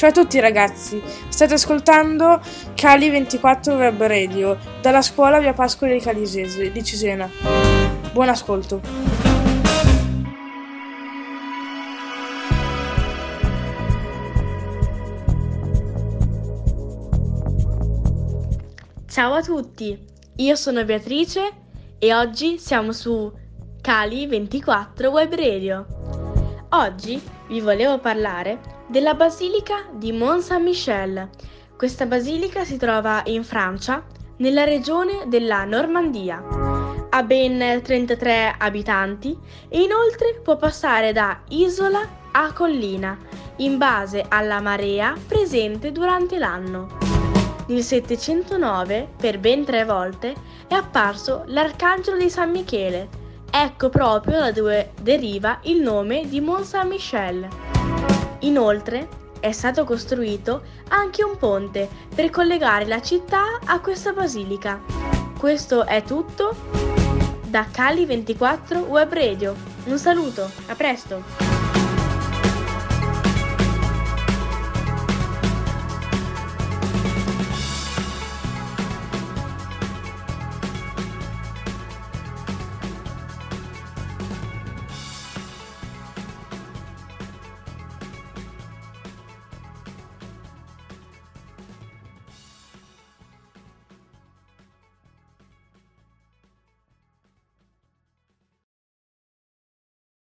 Ciao a tutti ragazzi, state ascoltando Cali 24 Web Radio dalla scuola Via Pascoli di Calisese di Cesena. Buon ascolto. Ciao a tutti, io sono Beatrice e oggi siamo su Cali 24 Web Radio. Oggi vi volevo parlare della Basilica di Mont Saint-Michel. Questa basilica si trova in Francia, nella regione della Normandia. Ha ben 33 abitanti e inoltre può passare da isola a collina, in base alla marea presente durante l'anno. Nel 709, per ben tre volte, è apparso l'Arcangelo di San Michele. Ecco proprio da dove deriva il nome di Mont Saint-Michel. Inoltre è stato costruito anche un ponte per collegare la città a questa basilica. Questo è tutto da Cali 24 Web Radio. Un saluto, a presto!